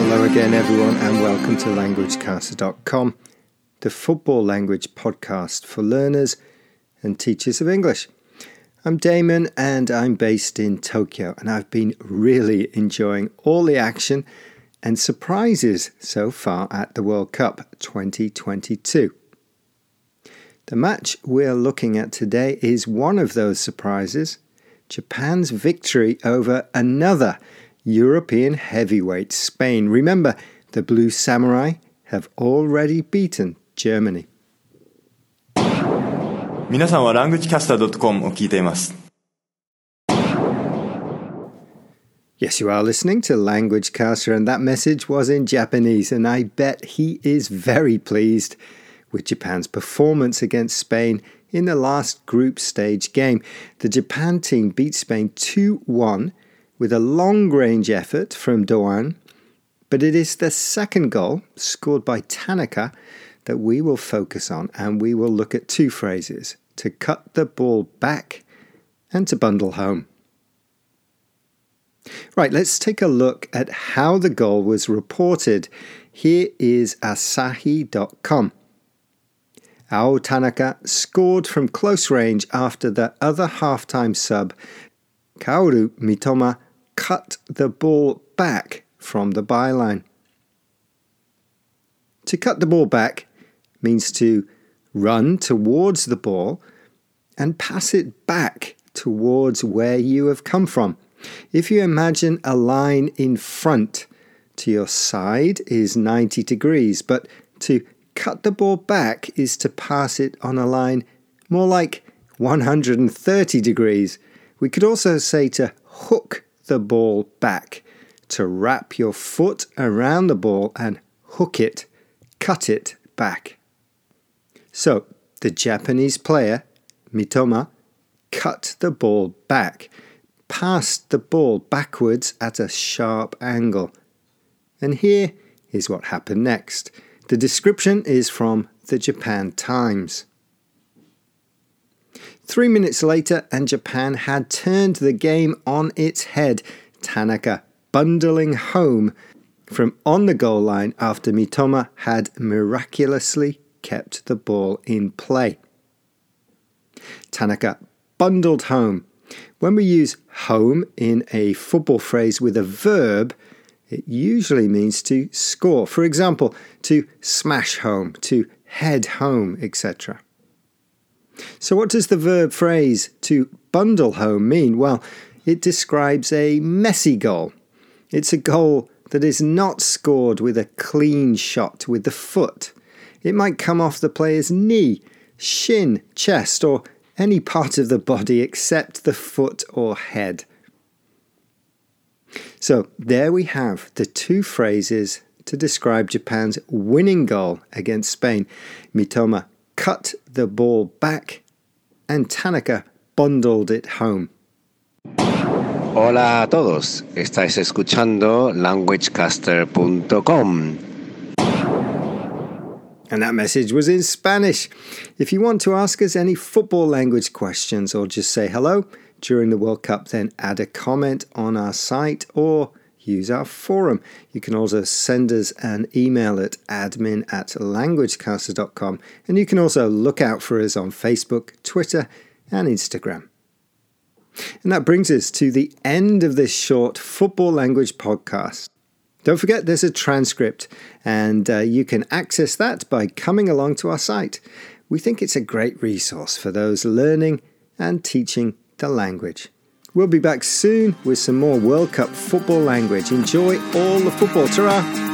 Hello again, everyone, and welcome to LanguageCaster.com, the football language podcast for learners and teachers of English. I'm Damon, and I'm based in Tokyo, and I've been really enjoying all the action and surprises so far at the World Cup 2022. The match we're looking at today is one of those surprises Japan's victory over another European heavyweight, Spain. Remember, the Blue Samurai have already beaten Germany. 皆さんは languagecaster.com を聞いています。Yes, you are listening to Language Caster, and that message was in Japanese, and I bet he is very pleased with Japan's performance against Spain in the last group stage game. The Japan team beat Spain 2 1 with a long range effort from Doan, but it is the second goal, scored by Tanaka, that we will focus on, and we will look at two phrases to cut the ball back and to bundle home. Right, let's take a look at how the goal was reported. Here is Asahi.com. Ao Tanaka scored from close range after the other halftime sub. Kaoru Mitoma cut the ball back from the byline. To cut the ball back means to run towards the ball and pass it back towards where you have come from. If you imagine a line in front to your side is 90 degrees, but to cut the ball back is to pass it on a line more like 130 degrees. We could also say to hook the ball back, to wrap your foot around the ball and hook it, cut it back. So, the Japanese player, Mitoma, cut the ball back passed the ball backwards at a sharp angle. And here is what happened next. The description is from the Japan Times. Three minutes later, and Japan had turned the game on its head. Tanaka bundling home from on the goal line after Mitoma had miraculously kept the ball in play. Tanaka bundled home when we use home in a football phrase with a verb, it usually means to score. For example, to smash home, to head home, etc. So, what does the verb phrase to bundle home mean? Well, it describes a messy goal. It's a goal that is not scored with a clean shot with the foot. It might come off the player's knee, shin, chest, or any part of the body except the foot or head. So there we have the two phrases to describe Japan's winning goal against Spain. Mitoma cut the ball back and Tanaka bundled it home. Hola a todos, estáis escuchando languagecaster.com. And that message was in Spanish. If you want to ask us any football language questions or just say hello during the World Cup, then add a comment on our site or use our forum. You can also send us an email at admin at languagecaster.com. And you can also look out for us on Facebook, Twitter, and Instagram. And that brings us to the end of this short football language podcast. Don't forget there's a transcript, and uh, you can access that by coming along to our site. We think it's a great resource for those learning and teaching the language. We'll be back soon with some more World Cup football language. Enjoy all the football. Ta